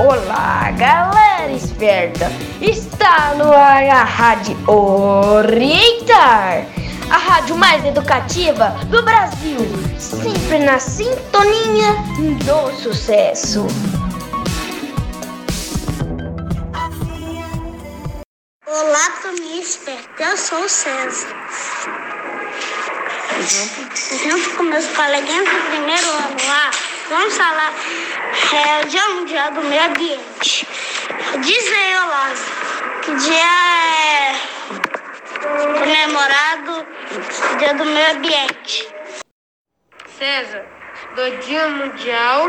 Olá, galera esperta! Está no ar a Rádio Orientar, a rádio mais educativa do Brasil, sempre na sintonia do sucesso. Olá, família esperta, eu sou o César. Junto com meus coleguinhas do primeiro ano lá, vamos falar é, o Dia Mundial do Meio Ambiente. Diz aí, Olavo, que dia é comemorado o Dia do Meio Ambiente? César, do Dia Mundial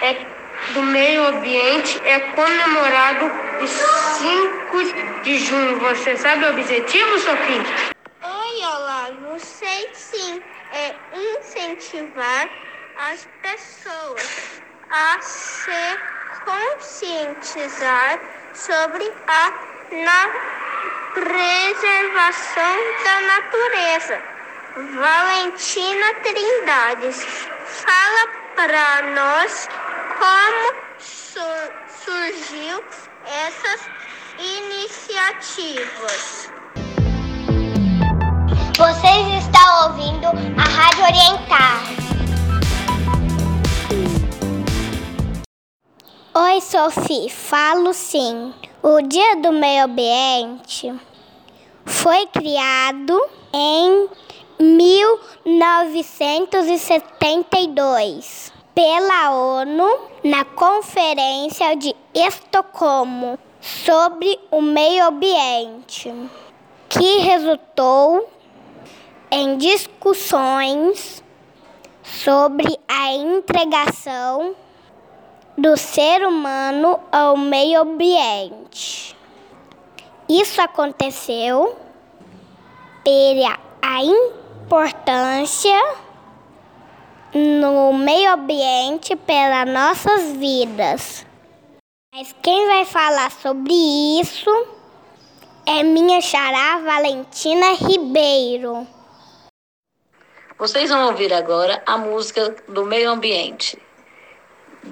é, do Meio Ambiente é comemorado em 5 de junho. Você sabe o objetivo, Sofia? Oi, Olavo, sei sim. É incentivar as pessoas a se conscientizar sobre a preservação da natureza. Valentina Trindades fala para nós como sur- surgiu essas iniciativas. Vocês estão ouvindo a Rádio Orientar. Oi, Sophie, falo sim. O Dia do Meio Ambiente foi criado em 1972 pela ONU na Conferência de Estocolmo sobre o meio ambiente, que resultou em discussões sobre a integração do ser humano ao meio ambiente. Isso aconteceu pela a importância no meio ambiente pelas nossas vidas. Mas quem vai falar sobre isso é minha xará Valentina Ribeiro. Vocês vão ouvir agora a música do meio ambiente,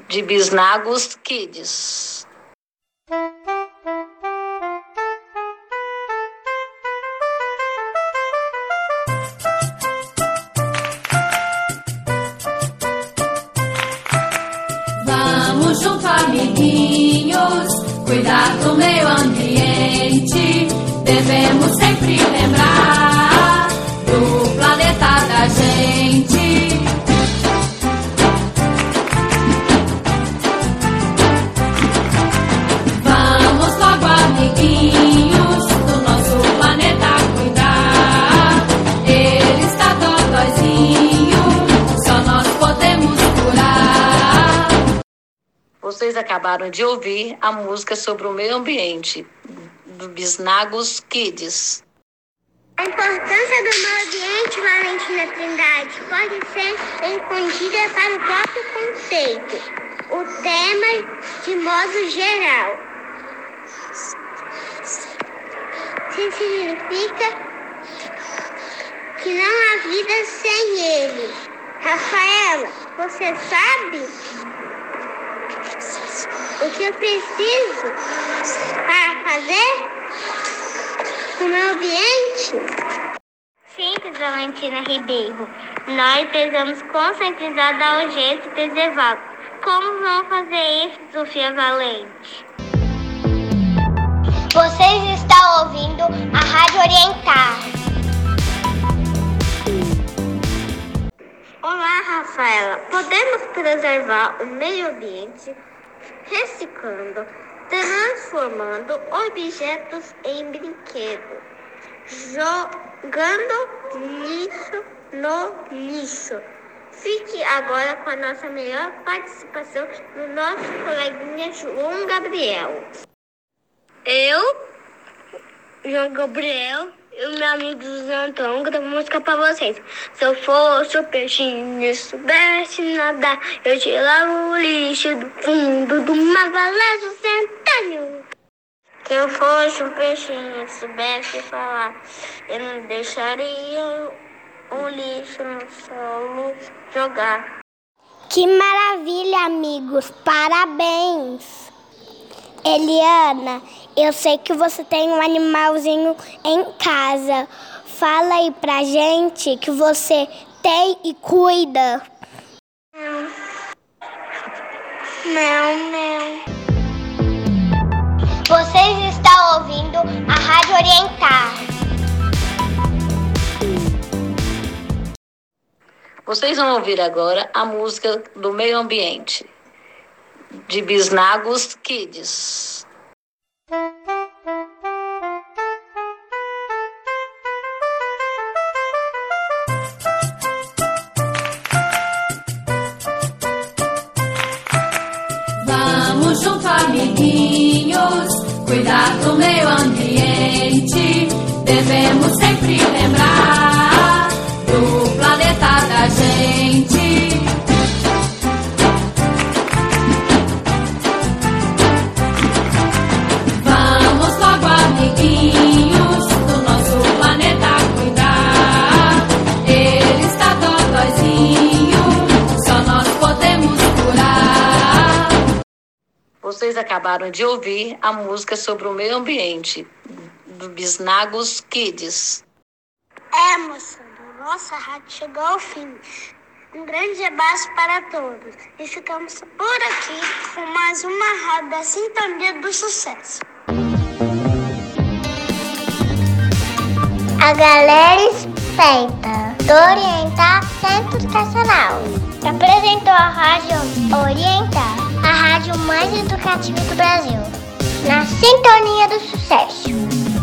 de Bisnagos Kids. Vamos junto, amiguinhos, cuidar do meio ambiente. Devemos sempre lembrar Vocês acabaram de ouvir a música sobre o meio ambiente, do Bisnagos Kids. A importância do meio ambiente, Valentina Trindade, pode ser escondida para o próprio conceito. O tema, de modo geral, se significa que não há vida sem ele. Rafaela, você sabe o que eu preciso para fazer no meu ambiente? Simples, Valentina Ribeiro. Nós precisamos conscientizar da urgência e preservá-lo. Como vamos fazer isso, Sofia Valente? Vocês estão ouvindo a Rádio Orientar. Olá, Rafaela. Podemos preservar o meio ambiente reciclando, transformando objetos em brinquedo, jogando lixo no lixo. Fique agora com a nossa melhor participação no nosso coleguinha João Gabriel. Eu, João Gabriel e o meu amigo Antônio gravamos música pra vocês. Se eu fosse o peixinho e soubesse nadar, eu tirava o lixo do fundo do mar valado centâneo. Se eu fosse um peixinho e soubesse falar, eu não deixaria o lixo no solo jogar. Que maravilha, amigos! Parabéns! Eliana, eu sei que você tem um animalzinho em casa. Fala aí pra gente que você tem e cuida. Não, não. Vocês estão ouvindo a Rádio Orientar. Vocês vão ouvir agora a música do meio ambiente, de Bisnagos Kids. Vamos junto, amiguinhos, cuidar do meio ambiente. Devemos Vocês acabaram de ouvir a música sobre o meio ambiente, do Bisnagos Kids. É, moçada, nossa rádio chegou ao fim. Um grande abraço para todos. E ficamos por aqui com mais uma rádio da Sintonia do Sucesso. A galera esperta do Orientar Centro Educacional apresentou a Rádio Orientar, rádio mais educativa do Brasil, na sintonia do sucesso.